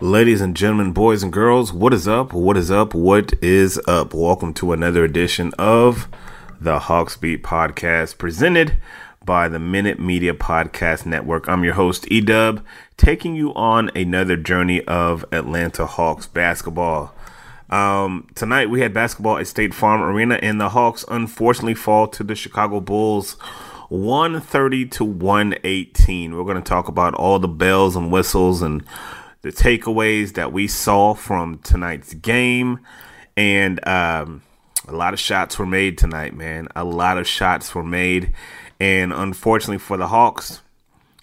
Ladies and gentlemen, boys and girls, what is up? What is up? What is up? Welcome to another edition of the Hawks Beat Podcast presented by the Minute Media Podcast Network. I'm your host, Edub, taking you on another journey of Atlanta Hawks basketball. Um, tonight we had basketball at State Farm Arena, and the Hawks unfortunately fall to the Chicago Bulls 130 to 118. We're going to talk about all the bells and whistles and the takeaways that we saw from tonight's game. And um, a lot of shots were made tonight, man. A lot of shots were made. And unfortunately for the Hawks,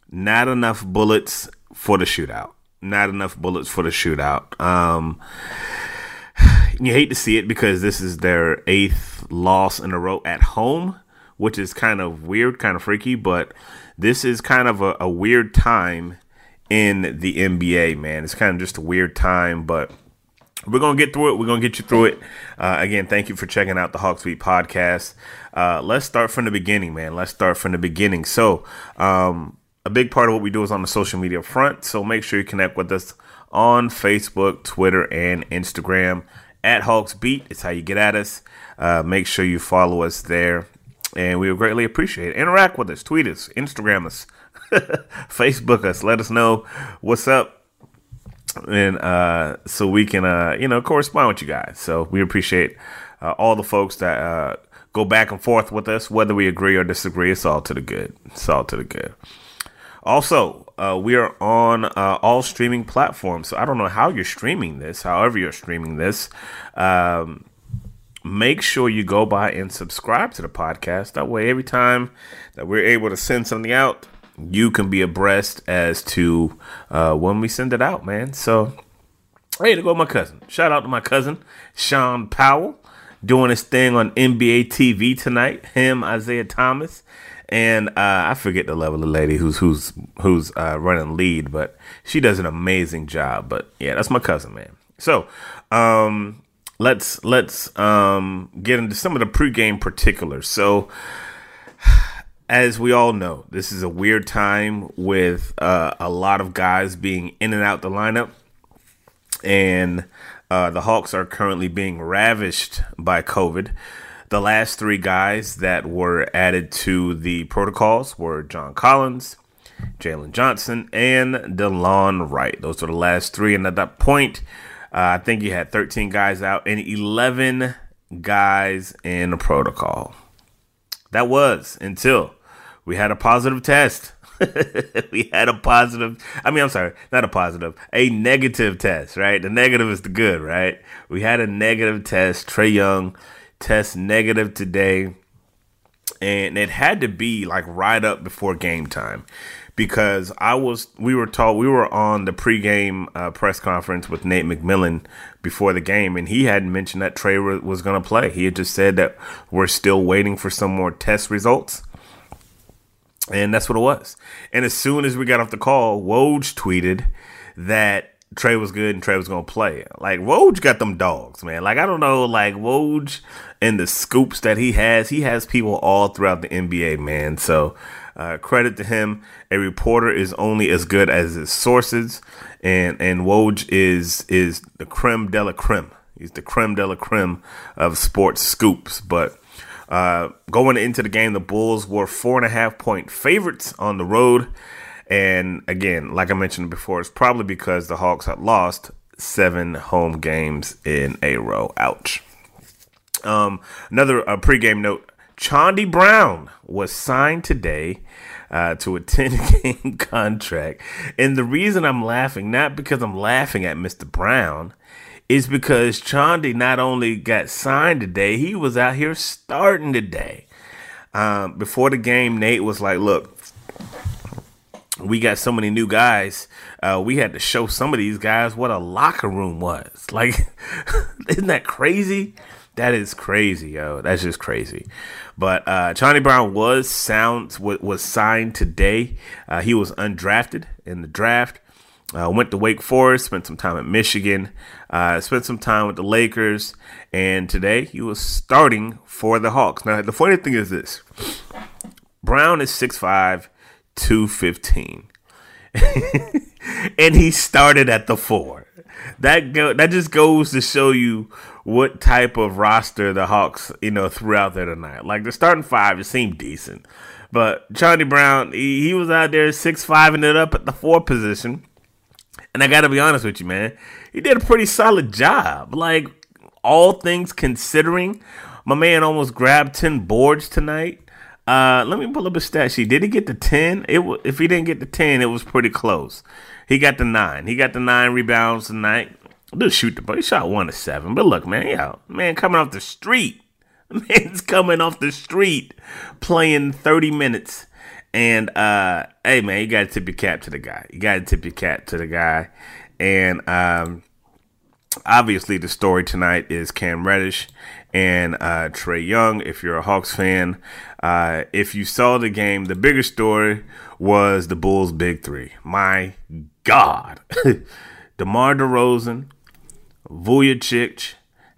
not enough bullets for the shootout. Not enough bullets for the shootout. Um, you hate to see it because this is their eighth loss in a row at home, which is kind of weird, kind of freaky, but this is kind of a, a weird time in the NBA, man. It's kind of just a weird time, but we're going to get through it. We're going to get you through it. Uh, again, thank you for checking out the Hawks Beat podcast. Uh, let's start from the beginning, man. Let's start from the beginning. So, um, a big part of what we do is on the social media front. So make sure you connect with us on Facebook, Twitter, and Instagram at Hawks Beat. It's how you get at us. Uh, make sure you follow us there, and we would greatly appreciate it. Interact with us, tweet us, Instagram us, Facebook us. Let us know what's up, and uh, so we can, uh, you know, correspond with you guys. So we appreciate uh, all the folks that uh, go back and forth with us, whether we agree or disagree. It's all to the good. It's all to the good. Also, uh, we are on uh, all streaming platforms. So I don't know how you're streaming this, however, you're streaming this. Um, make sure you go by and subscribe to the podcast. That way, every time that we're able to send something out, you can be abreast as to uh, when we send it out, man. So, hey, to go my cousin. Shout out to my cousin, Sean Powell, doing his thing on NBA TV tonight. Him, Isiah Thomas and uh, I forget the level of lady who's who's who's uh, running lead, but she does an amazing job. But yeah, that's my cousin, man. So um, let's let's um, get into some of the pregame particulars. So as we all know, this is a weird time with uh, a lot of guys being in and out the lineup, and uh, the Hawks are currently being ravished by COVID. The last three guys that were added to the protocols were John Collins, Jalen Johnson, and Delon Wright. Those are the last three. And at that point, uh, I think you had 13 guys out and 11 guys in the protocol. That was until we had a positive test. we had a positive, I mean, I'm sorry, not a positive, a negative test, right? The negative is the good, right? We had a negative test. Trae Young test negative today. And it had to be like right up before game time because I was we were told we were on the pregame uh, press conference with Nate McMillan before the game, and he hadn't mentioned that Trae was going to play. He had just said that we're still waiting for some more test results, and that's what it was. And as soon as we got off the call, Woj tweeted that Trae was good and Trae was gonna play. Like Woj got them dogs, man. Like I don't know, like Woj and the scoops that he has, he has people all throughout the NBA, man. So uh, credit to him. A reporter is only as good as his sources, and and Woj is is the creme de la creme. He's the creme de la creme of sports scoops. But uh, going into the game, the Bulls were four and a half point favorites on the road. And again, like I mentioned before, it's probably because the Hawks had lost seven home games in a row. Ouch. Um, another uh, pregame note Chaundee Brown was signed today uh, to a 10 game contract. And the reason I'm laughing, not because I'm laughing at Mr. Brown, is because Chaundee not only got signed today, he was out here starting today. Um, before the game, Nate was like, Look, we got so many new guys. Uh, we had to show some of these guys what a locker room was. Like, isn't that crazy? That is crazy, yo. That's just crazy. But uh, Chaundee Brown was sound was signed today. Uh, he was undrafted in the draft. Uh, went to Wake Forest, spent some time at Michigan, uh, spent some time with the Lakers, and today he was starting for the Hawks. Now, the funny thing is this Brown is 6'5, 215. and he started at the four. That go, that just goes to show you what type of roster the Hawks, you know, threw out there tonight. Like the starting five, it seemed decent. But Charlie Brown, he, he was out there six five and it up at the four position. And I gotta be honest with you, man. He did a pretty solid job. Like, all things considering, my man almost grabbed 10 boards tonight. Uh, let me pull up a stat sheet. Did he get the 10? It w- if he didn't get the 10, it was pretty close. He got the 9. He got the 9 rebounds tonight. Dude, shoot the ball. He shot one to seven. But look, man, yeah, man coming off the street. Man's coming off the street playing 30 minutes. And uh hey man, you gotta tip your cap to the guy. You gotta tip your cap to the guy. And um obviously the story tonight is Cam Reddish and uh, Trae Young. If you're a Hawks fan, uh, if you saw the game, the bigger story was the Bulls' big three. My God, DeMar DeRozan, Vucevic,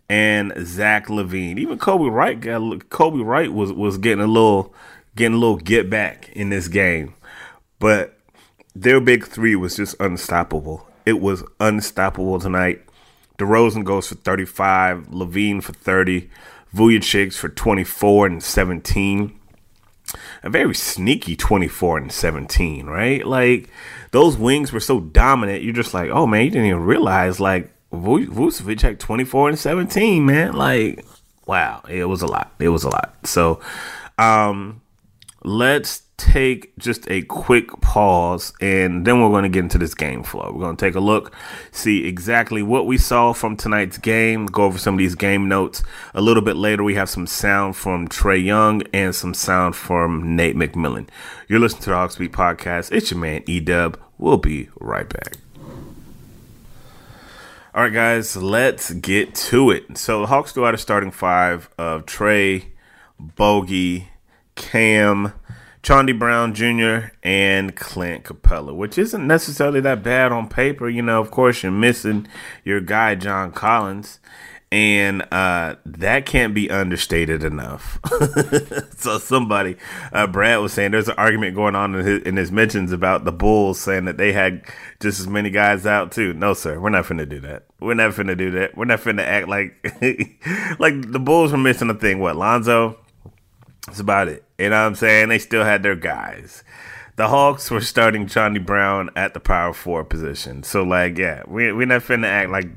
and Zach LaVine. Even Coby Wright got Coby Wright was was getting a little getting a little get back in this game, but their big three was just unstoppable. It was unstoppable tonight. DeRozan goes for 35, Levine for 30, Vucevic for 24 and 17. A very sneaky 24 and 17, right? Like those wings were so dominant. You're just like, oh man, you didn't even realize like Vucevic had 24 and 17, man. Like, wow, it was a lot. It was a lot. So, um, let's take just a quick pause and then we're going to get into this game flow. We're going to take a look, see exactly what we saw from tonight's game, go over some of these game notes. A little bit later, we have some sound from Trae Young and some sound from Nate McMillan. You're listening to the Hawks Beat Podcast. It's your man, Edub. We'll be right back. All right, guys, let's get to it. So the Hawks threw out a starting five of Trae, Bogi, Cam, Chaundee Brown Jr., and Clint Capela, which isn't necessarily that bad on paper. You know, of course, you're missing your guy, John Collins. and uh, that can't be understated enough. so somebody, uh, Brad was saying, there's an argument going on in his, in his mentions about the Bulls saying that they had just as many guys out too. No, sir, we're not finna do that. We're not finna do that. We're not finna act like like the Bulls were missing a thing. What Lonzo? That's about it. You know what I'm saying? They still had their guys. The Hawks were starting Johnny Brown at the power forward position. So like, yeah, we we're not finna act like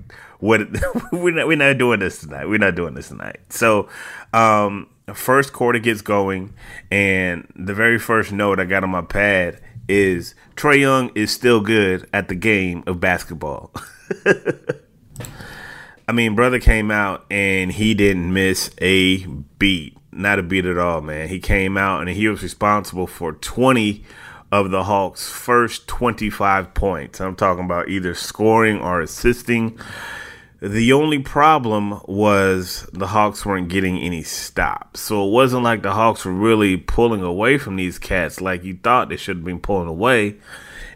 what we're not we're not doing this tonight. We're not doing this tonight. So, um, first quarter gets going, and the very first note I got on my pad is Trae Young is still good at the game of basketball. I mean, brother came out and he didn't miss a beat, not a beat at all, man. He came out and he was responsible for 20 of the Hawks' first 25 points. I'm talking about either scoring or assisting. The only problem was the Hawks weren't getting any stops. So it wasn't like the Hawks were really pulling away from these cats like you thought they should have been pulling away.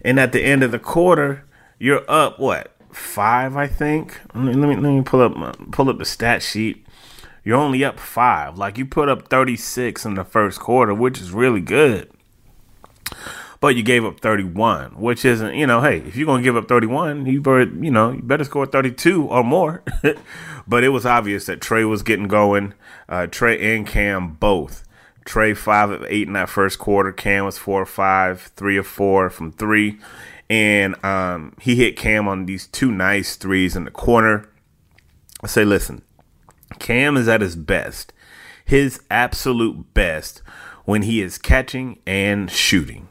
And at the end of the quarter, you're up what? 5, I think. Let me let me, pull up pull up the stat sheet. You're only up 5. Like you put up 36 in the first quarter, which is really good but you gave up 31, which isn't, you know, hey, if you're going to give up 31, you better, you know, you better score 32 or more. but it was obvious that Trae was getting going. Uh, Trae and Cam both. Trae five of eight in that first quarter. Cam was four or five, three or four from three, and um, he hit Cam on these two nice threes in the corner. I say, listen, Cam is at his best, his absolute best when he is catching and shooting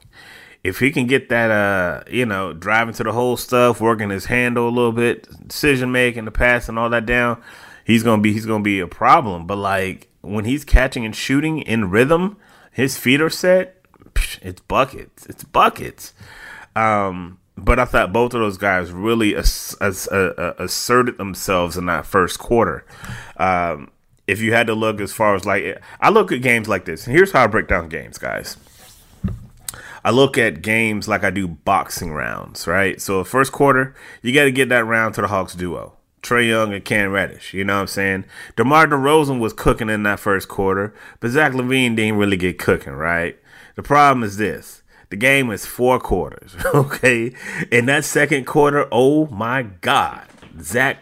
if he can get that, uh, you know, driving to the whole stuff, working his handle a little bit, decision making, the pass, and all that down, he's gonna be he's gonna be a problem. But like when he's catching and shooting in rhythm, his feet are set. It's buckets. It's buckets. Um, but I thought both of those guys really ass- ass- uh, asserted themselves in that first quarter. Um, if you had to look as far as like, I look at games like this, and here's how I break down games, guys. I look at games like I do boxing rounds, right? So first quarter, you got to get that round to the Hawks duo. Trae Young and Cam Reddish. You know what I'm saying? DeMar DeRozan was cooking in that first quarter, but Zach LaVine didn't really get cooking, right? The problem is this. The game is four quarters, okay? In that second quarter, oh my God, Zach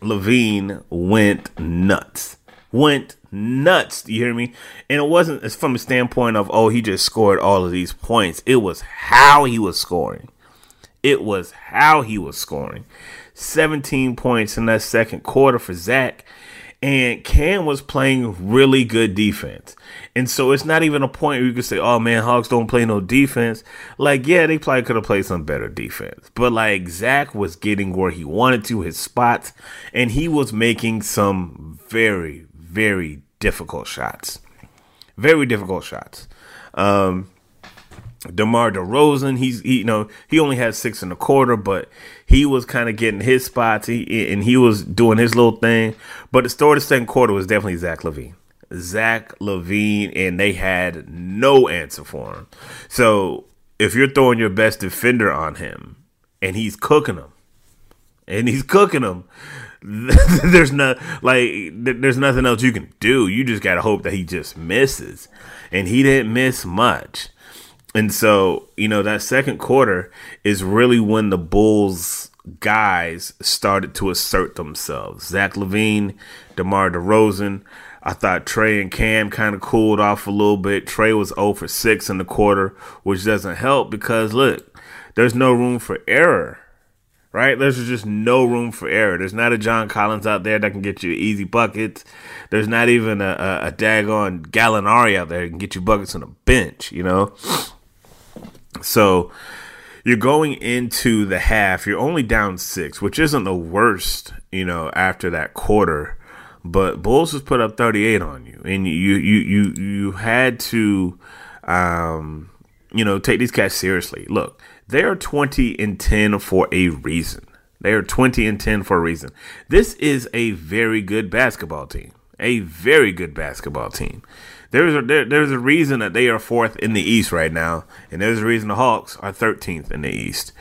LaVine went nuts. Went nuts. You hear me? And it wasn't it's from a standpoint of, oh, he just scored all of these points. It was how he was scoring. It was how he was scoring. 17 points in that second quarter for Zach. And Cam was playing really good defense. And so it's not even a point where you can say, oh man, Hawks don't play no defense. Like, yeah, they probably could have played some better defense. But like, Zach was getting where he wanted to, his spots, and he was making some very, very difficult shots. Very difficult shots. Um, DeMar DeRozan, he's he, you know he only had six and a quarter, but he was kind of getting his spots. He and he was doing his little thing. But the story of the second quarter was definitely Zach LaVine. Zach LaVine, and they had no answer for him. So if you're throwing your best defender on him, and he's cooking them, and he's cooking them, there's no like there's nothing else you can do. You just gotta hope that he just misses, and he didn't miss much. And so you know that second quarter is really when the Bulls guys started to assert themselves. Zach LaVine, DeMar DeRozan. I thought Trae and Cam kind of cooled off a little bit. Trae was 0 for 6 in the quarter, which doesn't help because look, there's no room for error right? There's just no room for error. There's not a John Collins out there that can get you easy buckets. There's not even a, a, a daggone Gallinari out there that can get you buckets on a bench, you know? So you're going into the half, you're only down six, which isn't the worst, you know, after that quarter. But Bulls has put up 38 on you, and you you you you had to, um, you know, take these cats seriously. Look, they are 20 and 10 for a reason. They are 20 and 10 for a reason. This is a very good basketball team. A very good basketball team. There's a there, there's a reason that they are fourth in the East right now, and there's a reason the Hawks are 13th in the East.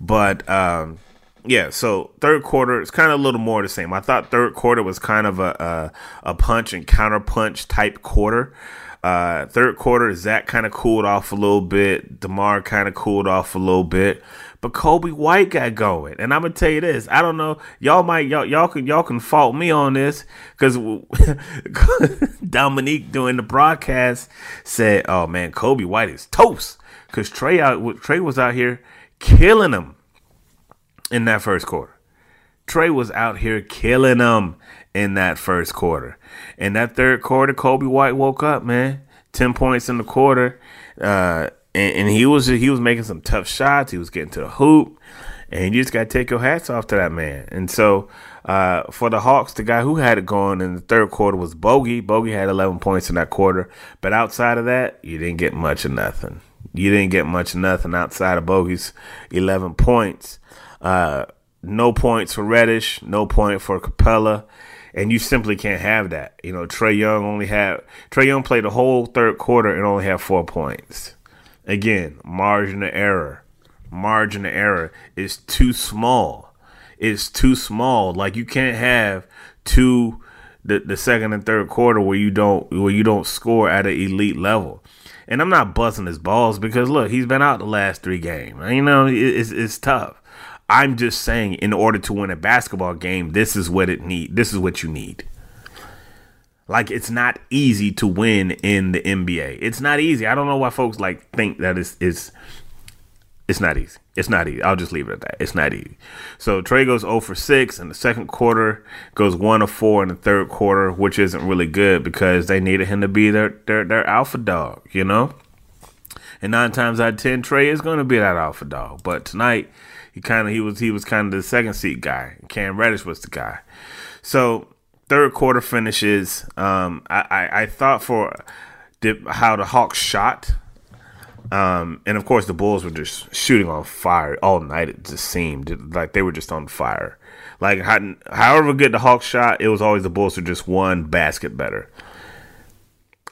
But um, yeah, so third quarter it's kind of a little more the same. I thought third quarter was kind of a a, a punch and counter punch type quarter. Uh, third quarter, Zach kind of cooled off a little bit. Demar kind of cooled off a little bit, but Coby White got going. And I'm gonna tell you this: I don't know, y'all might y'all y'all can y'all can fault me on this because Dominique during the broadcast said, "Oh man, Coby White is toast," because Trae out Trae was out here killing him in that first quarter. Trae was out here killing them in that first quarter. In that third quarter, Coby White woke up, man. Ten points in the quarter, uh, and, and, he was he was making some tough shots. He was getting to the hoop, and you just got to take your hats off to that man. And so uh, for the Hawks, the guy who had it going in the third quarter was Bogi. Bogi had 11 points in that quarter, but outside of that, you didn't get much of nothing. You didn't get much of nothing outside of Bogi's 11 points. Uh, no points for Reddish, no point for Capela, and you simply can't have that. You know, Trae Young only had Trae Young played the whole third quarter and only had four points. Again, margin of error. Margin of error is too small. It's too small. Like you can't have two the, the second and third quarter where you don't where you don't score at an elite level. And I'm not busting his balls because look, he's been out the last three games. You know, it's it's tough. I'm just saying, in order to win a basketball game, this is what it need. This is what you need. Like it's not easy to win in the NBA. It's not easy. I don't know why folks like think that it's it's it's not easy. It's not easy. I'll just leave it at that. It's not easy. So Trae goes 0 for 6 in the second quarter, goes 1 of 4 in the third quarter, which isn't really good because they needed him to be their their, their alpha dog, you know? And nine times out of ten, Trae is going to be that alpha dog. But tonight, he kind of he was he was kind of the second seat guy. Cam Reddish was the guy. So third quarter finishes. Um, I, I, I thought for the, how the Hawks shot. Um, and of course, the Bulls were just shooting on fire all night. It just seemed like they were just on fire. Like, however good the Hawks shot, it was always the Bulls were just one basket better.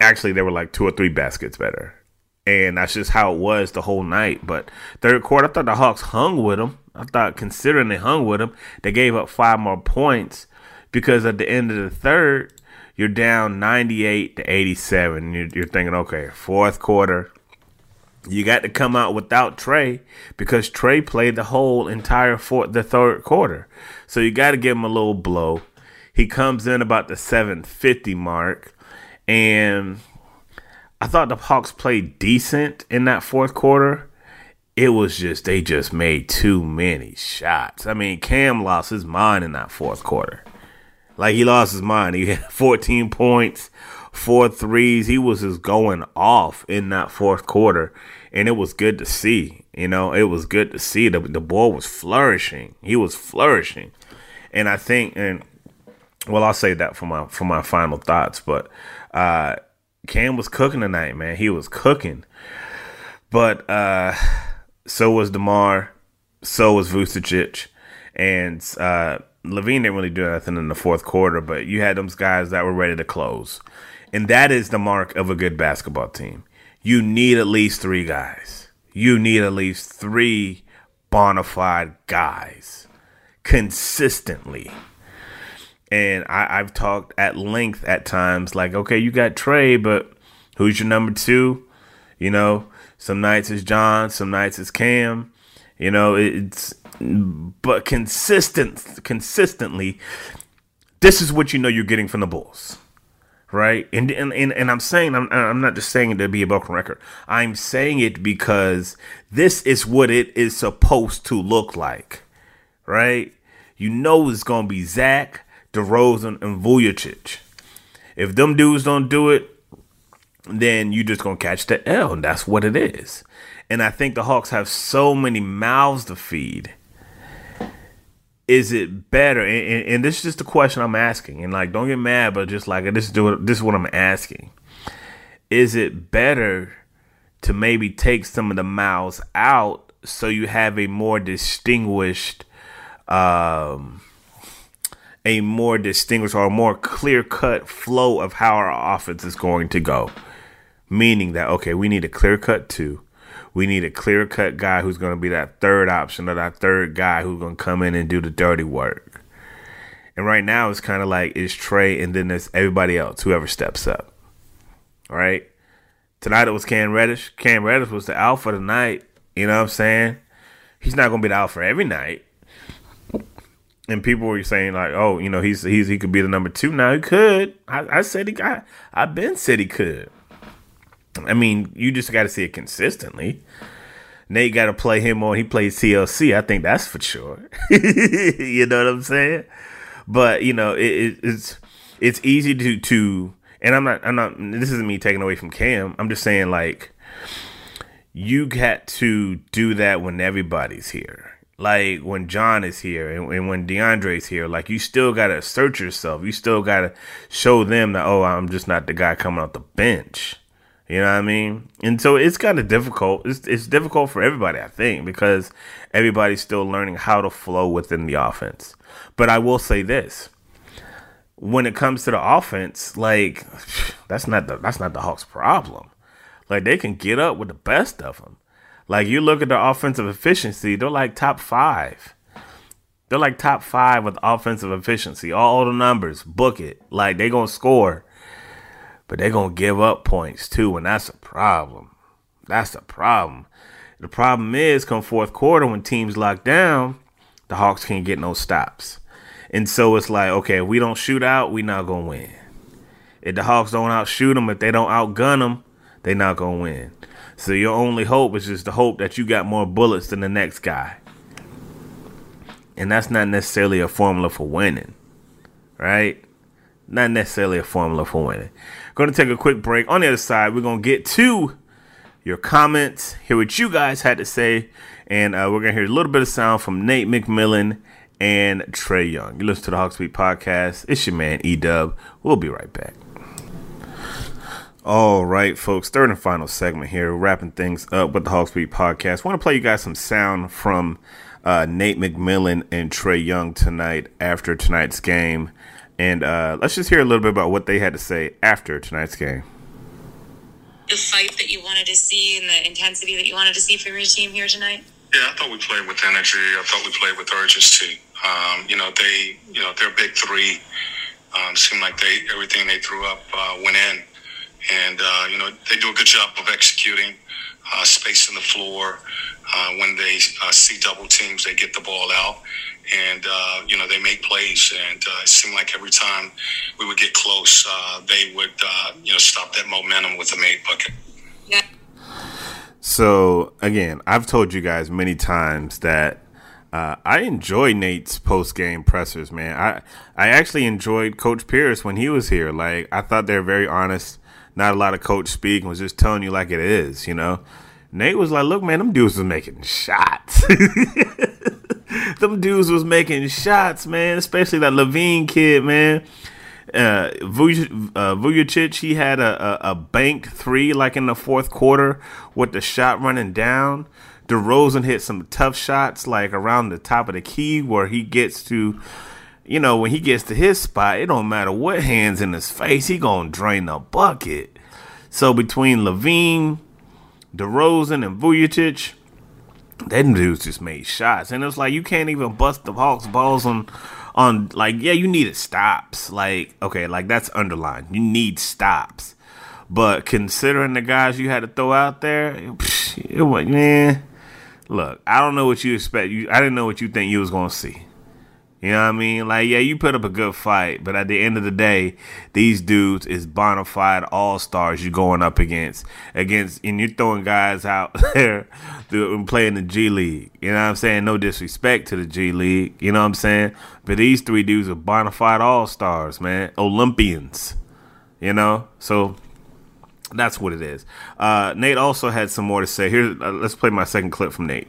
Actually, they were like two or three baskets better and that's just how it was the whole night. But third quarter, I thought the Hawks hung with them. I thought considering they hung with them, they gave up five more points because at the end of the third, you're down 98 to 87. You're, you're thinking, okay, fourth quarter, you got to come out without Trae because Trae played the whole entire fourth, the third quarter. So you got to give him a little blow. He comes in about the 750 mark and I thought the Hawks played decent in that fourth quarter. It was just they just made too many shots. I mean, Cam lost his mind in that fourth quarter. Like he lost his mind. He had 14 points, four threes. He was just going off in that fourth quarter, and it was good to see. You know, it was good to see the the boy was flourishing. He was flourishing, and I think, and well, I'll say that for my for my final thoughts, but. uh Cam was cooking tonight, man. He was cooking. But uh so was DeMar, so was Vucevic, and uh LaVine didn't really do anything in the fourth quarter, but you had those guys that were ready to close. And that is the mark of a good basketball team. You need at least three guys. You need at least three bona fide guys consistently. And I, have talked at length at times, like, okay, you got Trae, but who's your number two? You know, some nights it's John, some nights it's Cam. You know, it's but consistent, consistently, this is what you know you're getting from the Bulls, right? And and and, and I'm saying I'm I'm not just saying it to be a broken record. I'm saying it because this is what it is supposed to look like, right? You know it's gonna be Zach. DeRozan, and Vucevic. If them dudes don't do it, then you just gonna catch the L, and that's what it is. And I think the Hawks have so many mouths to feed. Is it better? And, and, and this is just a question I'm asking. And like, don't get mad, but just like this is this is what I'm asking. Is it better to maybe take some of the mouths out so you have a more distinguished um, a more distinguished or more clear cut flow of how our offense is going to go. Meaning that, okay, we need a clear cut two. We need a clear cut guy who's going to be that third option or that third guy who's going to come in and do the dirty work. And right now, it's kind of like it's Trae and then there's everybody else, whoever steps up. All right. Tonight it was Cam Reddish. Cam Reddish was the alpha tonight. You know what I'm saying? He's not going to be the alpha every night. And people were saying like, oh, you know, he's he's he could be the number two now. He could. I, I said he got. I've been said he could. I mean, you just got to see it consistently. Nate got to play him on. He plays TLC. I think that's for sure. you know what I'm saying? But you know, it, it, it's it's easy to to. And I'm not. I'm not. This isn't me taking away from Cam. I'm just saying like, you got to do that when everybody's here. Like when John is here and, and when DeAndre's here, like you still gotta assert yourself. You still gotta show them that oh, I'm just not the guy coming off the bench. You know what I mean? And so it's kind of difficult. It's, it's difficult for everybody, I think, because everybody's still learning how to flow within the offense. But I will say this. When it comes to the offense, like that's not the that's not the Hawks' problem. Like they can get up with the best of them. Like you look at the offensive efficiency, they're like top five. They're like top five with offensive efficiency. All the numbers, book it. Like they gonna score but they're going to give up points too, and that's a problem. That's a problem. The problem is, come fourth quarter, when teams lock down, the Hawks can't get no stops. And so it's like, okay, we don't shoot out, we not to win. If the Hawks don't outshoot them, if they don't outgun them, they not to win. So your only hope is just the hope that you got more bullets than the next guy. And that's not necessarily a formula for winning, right? Not necessarily a formula for winning. Going to take a quick break. On the other side, we're going to get to your comments, hear what you guys had to say, and uh, we're going to hear a little bit of sound from Nate McMillan and Trae Young. You listen to the Hawks Beat podcast. It's your man, E Dub. We'll be right back. All right, folks, third and final segment here, wrapping things up with the Hawks Beat podcast. want to play you guys some sound from uh, Nate McMillan and Trae Young tonight after tonight's game. And uh, let's just hear a little bit about what they had to say after tonight's game. The fight that you wanted to see and the intensity that you wanted to see from your team here tonight? Yeah, I thought we played with energy. I thought we played with urgency. Um, you know, they, you know, their big three um, seemed like they everything they threw up uh, went in, and uh, you know they do a good job of executing, uh, spacing the floor. Uh, when they uh, see double teams, they get the ball out and uh, you know they make plays, and uh, it seemed like every time we would get close, they would you know stop that momentum with a made bucket. Yeah. So again, I've told you guys many times that uh, I enjoy Nate's post game pressers, man. I I actually enjoyed Coach Pierce when he was here. Like I thought they're very honest. Not a lot of coach speak was just telling you like it is, you know. Nate was like, "Look, man, them dudes was making shots." them dudes was making shots, man. Especially that LaVine kid, man. Uh, Vuj- uh, he had a, a, a bank three like in the fourth quarter with the shot running down. DeRozan hit some tough shots like around the top of the key where he gets to, you know, when he gets to his spot, it don't matter what hands in his face, he gonna drain the bucket. So between LaVine, DeRozan, and Vucevic, that dudes just made shots, and it's like you can't even bust the Hawks balls on on like yeah you needed stops like okay like that's underlined you need stops, but considering the guys you had to throw out there, it was man. Look, I don't know what you expect. You I didn't know what you think you was gonna see. You know what I mean? Like, yeah, you put up a good fight, but at the end of the day, these dudes is bona fide all stars you're going up against. Against and you're throwing guys out there and playing the G League. You know what I'm saying? No disrespect to the G League. You know what I'm saying? But these three dudes are bona fide all stars, man. Olympians. You know? So that's what it is. Uh, Nate also had some more to say. Here, uh, let's play my second clip from Nate.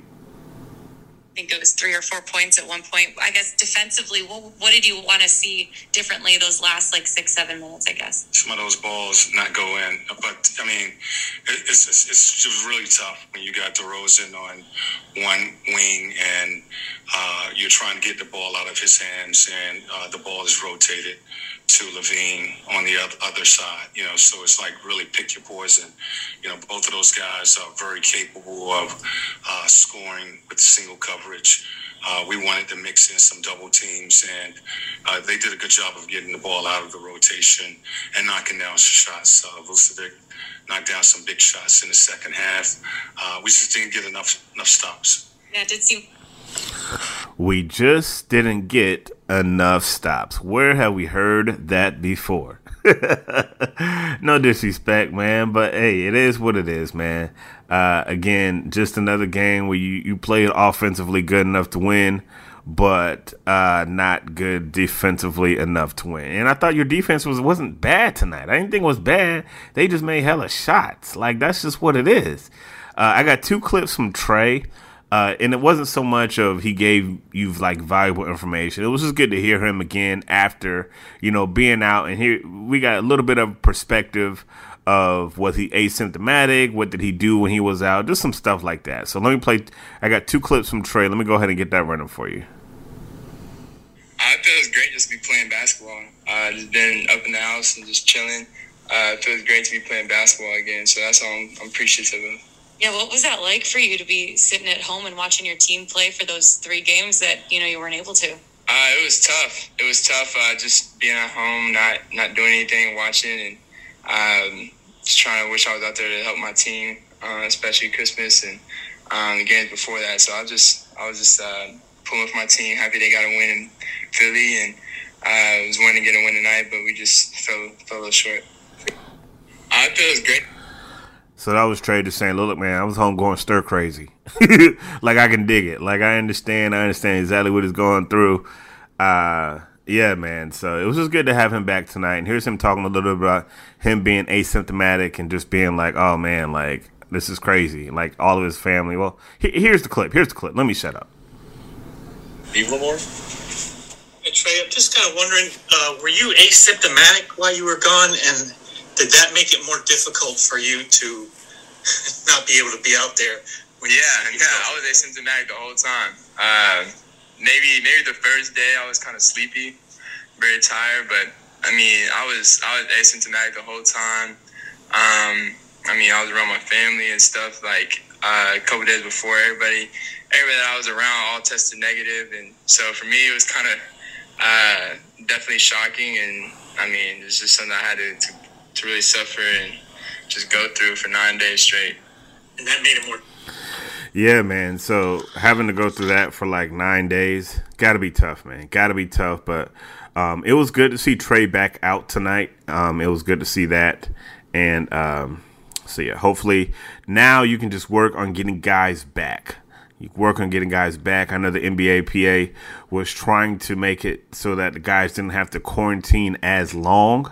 I think it was three or four points at one point. I guess defensively, what, what did you want to see differently those last like six, seven minutes? I guess some of those balls not go in, but I mean, it's it's, it's just really tough when you got DeRozan on one wing and uh, you're trying to get the ball out of his hands and uh, the ball is rotated to LaVine on the other side. You know, so it's like really pick your poison. You know, both of those guys are very capable of uh, scoring with single coverage. Uh, we wanted to mix in some double teams, and uh, they did a good job of getting the ball out of the rotation and knocking down shots. Uh, Vucevic knocked down some big shots in the second half. Uh, we just didn't get enough enough stops. Yeah, it did seem. We just didn't get enough stops. Where have we heard that before? no disrespect, man, but hey, it is what it is, man. Uh, again, just another game where you, you played offensively good enough to win, but uh, not good defensively enough to win. And I thought your defense was wasn't bad tonight. I didn't think it was bad. They just made hella shots. Like that's just what it is. Uh, I got two clips from Trae. Uh, and it wasn't so much of he gave you like valuable information. It was just good to hear him again after you know being out, and here we got a little bit of perspective of was he asymptomatic? What did he do when he was out? Just some stuff like that. So let me play. I got two clips from Trae. Let me go ahead and get that running for you. I feel it's great just to be playing basketball. Uh, just been up in the house and just chilling. Uh, it feels great to be playing basketball again. So that's all I'm, I'm appreciative of. Yeah, what was that like for you to be sitting at home and watching your team play for those three games that you know you weren't able to? Uh, it was tough. It was tough. Uh, just being at home, not not doing anything, watching, and um, just trying to wish I was out there to help my team, uh, especially Christmas and um, the games before that. So I just I was just uh, pulling for my team, happy they got a win in Philly, and uh, was wanting to get a win tonight, but we just fell fell a little short. I feel it was great. So that was Trae just saying, look, man, I was home going stir crazy. like I can dig it. Like I understand, I understand exactly what he's going through. Uh yeah, man. So it was just good to have him back tonight. And here's him talking a little bit about him being asymptomatic and just being like, oh man, like this is crazy. Like all of his family. Well, he- here's the clip. Here's the clip. Let me shut up. Be a little more. Hey, Trae, I'm just kind of wondering, uh, were you asymptomatic while you were gone, and did that make it more difficult for you to not be able to be out there? When Yeah, yeah, I was asymptomatic the whole time. Uh, maybe maybe the first day I was kind of sleepy, very tired, but I mean I was I was asymptomatic the whole time. Um, I mean I was around my family and stuff. Like uh, a couple days before, everybody everybody that I was around all tested negative, and so for me it was kind of uh, definitely shocking. And I mean it's just something I had to, to to really suffer and just go through for nine days straight. and that made it more. Yeah, man. So having to go through that for like nine days, gotta be tough, man. Gotta be tough. But um, it was good to see Trae back out tonight. Um, it was good to see that, and um, so yeah, hopefully now you can just work on getting guys back. You work on getting guys back. I know the NBA PA was trying to make it so that the guys didn't have to quarantine as long,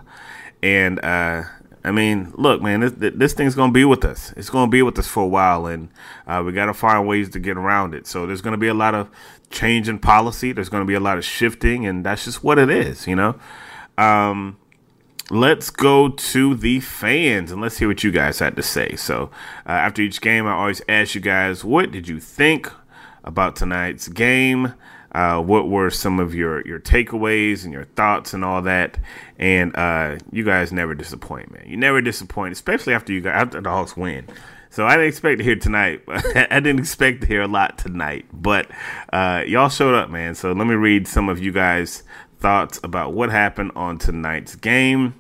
and uh, I mean, look, man, this, this thing's gonna be with us. It's gonna be with us for a while, and uh, we gotta find ways to get around it. So there's gonna be a lot of change in policy. There's gonna be a lot of shifting, and that's just what it is, you know. Um, let's go to the fans and let's hear what you guys had to say. So uh, after each game, I always ask you guys, what did you think about tonight's game? Uh, what were some of your your takeaways and your thoughts and all that? And uh, you guys never disappoint, man. You never disappoint, especially after you got after the Hawks win. So I didn't expect to hear tonight. I didn't expect to hear a lot tonight, but uh, y'all showed up, man. So let me read some of you guys' thoughts about what happened on tonight's game.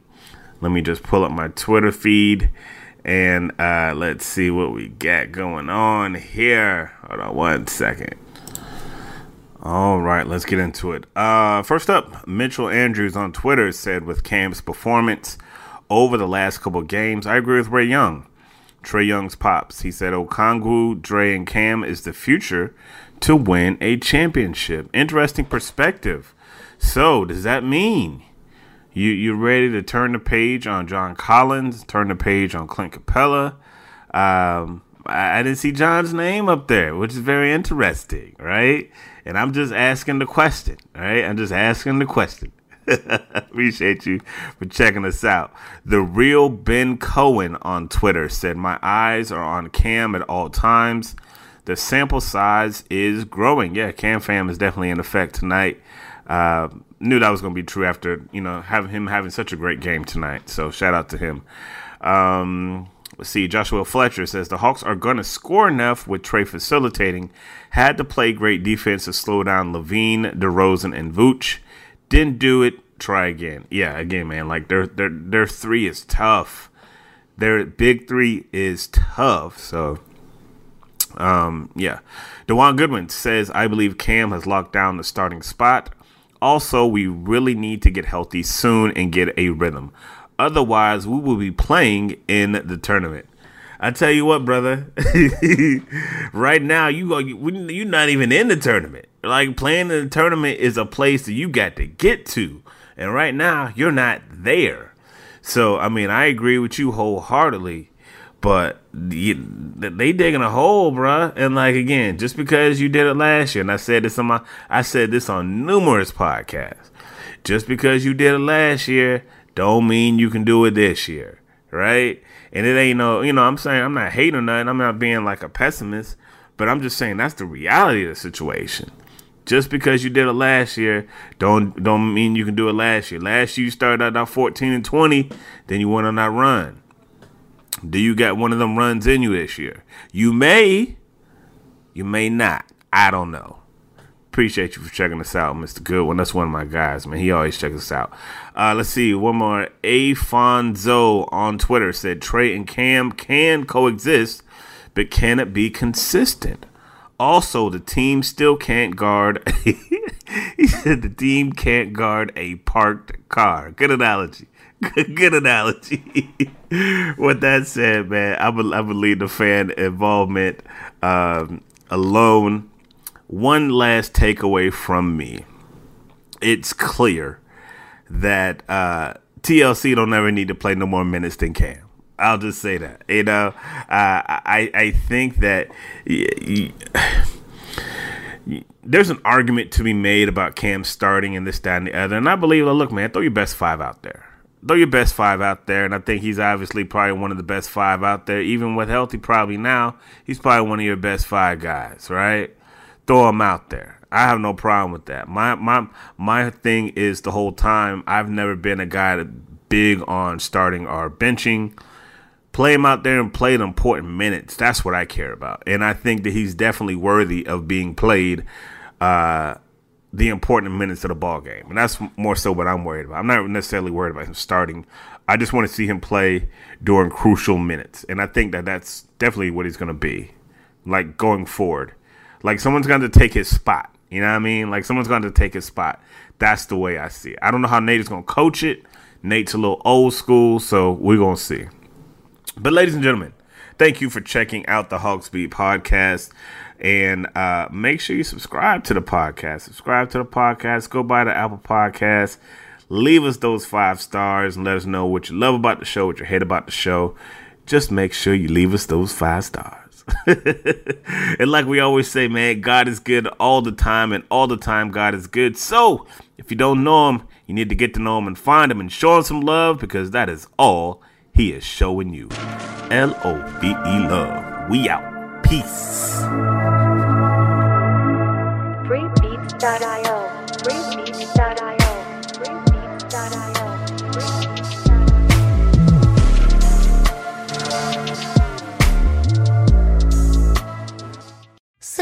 Let me just pull up my Twitter feed and uh, let's see what we got going on here. Hold on one second. All right, let's get into it. Uh, first up, Mitchell Andrews on Twitter said, with Cam's performance over the last couple games, I agree with Ray Young. Trae Young's pops. He said Okongwu, Dre, and Cam is the future to win a championship. Interesting perspective. So, does that mean you you ready to turn the page on John Collins, turn the page on Clint Capela? Um, I, I didn't see John's name up there, which is very interesting, right? And I'm just asking the question, right? I'm just asking the question. Appreciate you for checking us out. The real Ben Cohen on Twitter said, My eyes are on Cam at all times. The sample size is growing. Yeah, Cam Fam is definitely in effect tonight. Uh, knew that was going to be true after you know having him having such a great game tonight. So shout out to him. Um, see. Joshua Fletcher says the Hawks are going to score enough with Trae facilitating. Had to play great defense to slow down LaVine, DeRozan, and Vooch. Didn't do it. Try again. Yeah, again, man. Like their their their three is tough. Their big three is tough. So um, yeah. Dewan Goodwin says, I believe Cam has locked down the starting spot. Also, we really need to get healthy soon and get a rhythm. Otherwise, we will be playing in the tournament. I tell you what, brother. right now, you you're not even in the tournament. Like playing in the tournament is a place that you got to get to, and right now you're not there. So, I mean, I agree with you wholeheartedly. But they digging a hole, bruh. And like again, just because you did it last year, and I said this on my, I said this on numerous podcasts. Just because you did it last year, don't mean you can do it this year, right? And it ain't no, you know, I'm saying I'm not hating or nothing. I'm not being like a pessimist, but I'm just saying that's the reality of the situation. Just because you did it last year, don't don't mean you can do it last year. Last year you started out 14 and 20, then you went on that run. Do you got one of them runs in you this year? You may, you may not. I don't know. Appreciate you for checking us out, Mr. Goodwin. That's one of my guys, man. He always checks us out. Uh, let's see. One more. Afonso on Twitter said Trae and Cam can coexist, but can it be consistent? Also, the team still can't guard. he said the team can't guard a parked car. Good analogy. Good analogy. With that said, man, I, I believe the fan involvement um, alone. One last takeaway from me. It's clear that uh, TLC don't ever need to play no more minutes than Cam. I'll just say that. You know, uh, I I think that. Y- y- there's an argument to be made about Cam starting and this, that, and the other. And I believe, look, man, throw your best five out there throw your best five out there, and I think he's obviously probably one of the best five out there. Even with healthy, probably now he's probably one of your best five guys, right? Throw him out there. I have no problem with that. My my my thing is the whole time I've never been a guy that big on starting or benching. Play him out there and play the important minutes. That's what I care about, and I think that he's definitely worthy of being played. Uh, the important minutes of the ball game, and that's more so what I'm worried about. I'm not necessarily worried about him starting. I just want to see him play during crucial minutes, and I think that that's definitely what he's going to be, like going forward. Like someone's going to take his spot. You know what I mean? Like someone's going to take his spot. That's the way I see it. I don't know how Nate is going to coach it. Nate's a little old school, so we're going to see. But ladies and gentlemen, thank you for checking out the Hawks Beat podcast. And uh, make sure you subscribe to the podcast. Subscribe to the podcast. Go by the Apple Podcast. Leave us those five stars and let us know what you love about the show, what you hate about the show. Just make sure you leave us those five stars. and like we always say, man, God is good all the time, and all the time God is good. So if you don't know Him, you need to get to know Him and find Him and show Him some love because that is all He is showing you. L O V E love. We out. Peace.